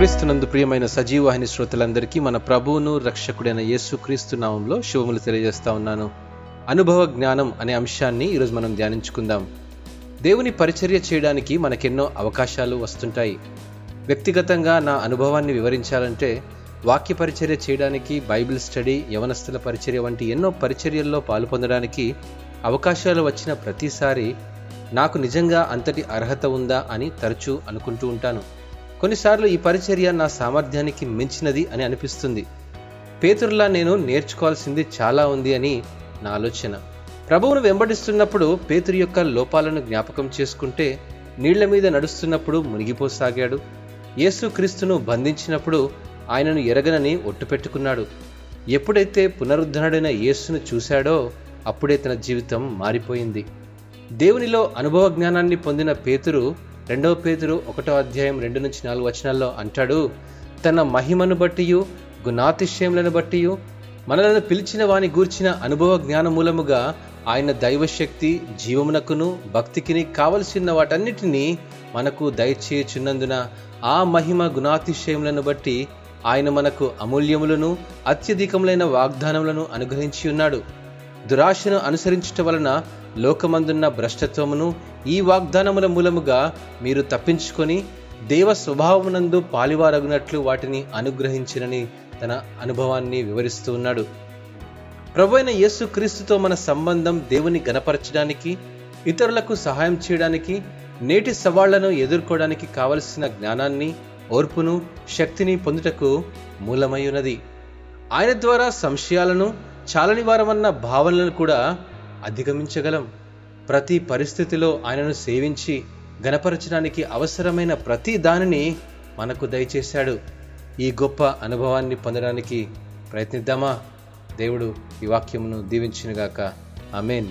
క్రీస్తునందు ప్రియమైన సజీవాహిని శ్రోతలందరికీ మన ప్రభువును రక్షకుడైన యేసుక్రీస్తు నామంలో శుభములు తెలియజేస్తా ఉన్నాను. అనుభవ జ్ఞానం అనే అంశాన్ని ఈరోజు మనం ధ్యానించుకుందాం. దేవుని పరిచర్య చేయడానికి మనకెన్నో అవకాశాలు వస్తుంటాయి. వ్యక్తిగతంగా నా అనుభవాన్ని వివరించాలంటే వాక్య పరిచర్య చేయడానికి బైబిల్ స్టడీ యవనస్తుల పరిచర్య వంటి ఎన్నో పరిచర్యల్లో పాలు పొందడానికి అవకాశాలు వచ్చిన ప్రతిసారి నాకు నిజంగా అంతటి అర్హత ఉందా అని తరచూ అనుకుంటూ ఉంటాను. కొన్నిసార్లు ఈ పరిచర్య నా సామర్థ్యానికి మించినది అని అనిపిస్తుంది. పేతురులా నేను నేర్చుకోవాల్సింది చాలా ఉంది అని నా ఆలోచన. ప్రభువును వెంబడిస్తున్నప్పుడు పేతురు యొక్క లోపాలను జ్ఞాపకం చేసుకుంటే నీళ్ళ మీద నడుస్తున్నప్పుడు మునిగిపోసాగాడు. యేసుక్రీస్తును బంధించినప్పుడు ఆయనను ఎరగనని ఒట్టు పెట్టుకున్నాడు. ఎప్పుడైతే పునరుద్ధరణుడైన యేసును చూశాడో అప్పుడే తన జీవితం మారిపోయింది. దేవునిలో అనుభవ జ్ఞానాన్ని పొందిన పేతురు రెండవ పేతురు ఒకటో అధ్యాయం రెండు నుంచి నాలుగు వచనాల్లో అంటాడు తన మహిమను బట్టియు గుణాతిశయములను బట్టియు మనలను పిలిచిన వాని గూర్చిన అనుభవ జ్ఞాన మూలముగా ఆయన దైవశక్తి జీవమునకును భక్తికిని కావలసిన వాటన్నిటినీ మనకు దయచేయుచున్నందున ఆ మహిమ గుణాతిశయములను బట్టి ఆయన మనకు అమూల్యములను అత్యధికములైన వాగ్దానములను అనుగ్రహించి ఉన్నాడు దురాశను అనుసరించటం వలన లోకమందున్న భ్రష్టత్వమును ఈ వాగ్దానముల మూలముగా మీరు తప్పించుకొని దేవ స్వభావమునందు పాలివారగునట్లు వాటిని అనుగ్రహించినని తన అనుభవాన్ని వివరిస్తూ ఉన్నాడు. ప్రభు అయిన యేసు క్రీస్తుతో మన సంబంధం దేవుని గనపరచడానికి ఇతరులకు సహాయం చేయడానికి నేటి సవాళ్ళను ఎదుర్కోవడానికి కావలసిన జ్ఞానాన్ని ఓర్పును శక్తిని పొందుటకు మూలమై ఉన్నది. ఆయన ద్వారా సంశయాలను చాలని వారమన్న భావనలను కూడా అధిగమించగలం. ప్రతి పరిస్థితిలో ఆయనను సేవించి గణపరచడానికి అవసరమైన ప్రతి దానిని మనకు దయచేశాడు. ఈ గొప్ప అనుభవాన్ని పొందడానికి ప్రయత్నిద్దామా? దేవుడు ఈ వాక్యమును దీవించినగాక. అమేన్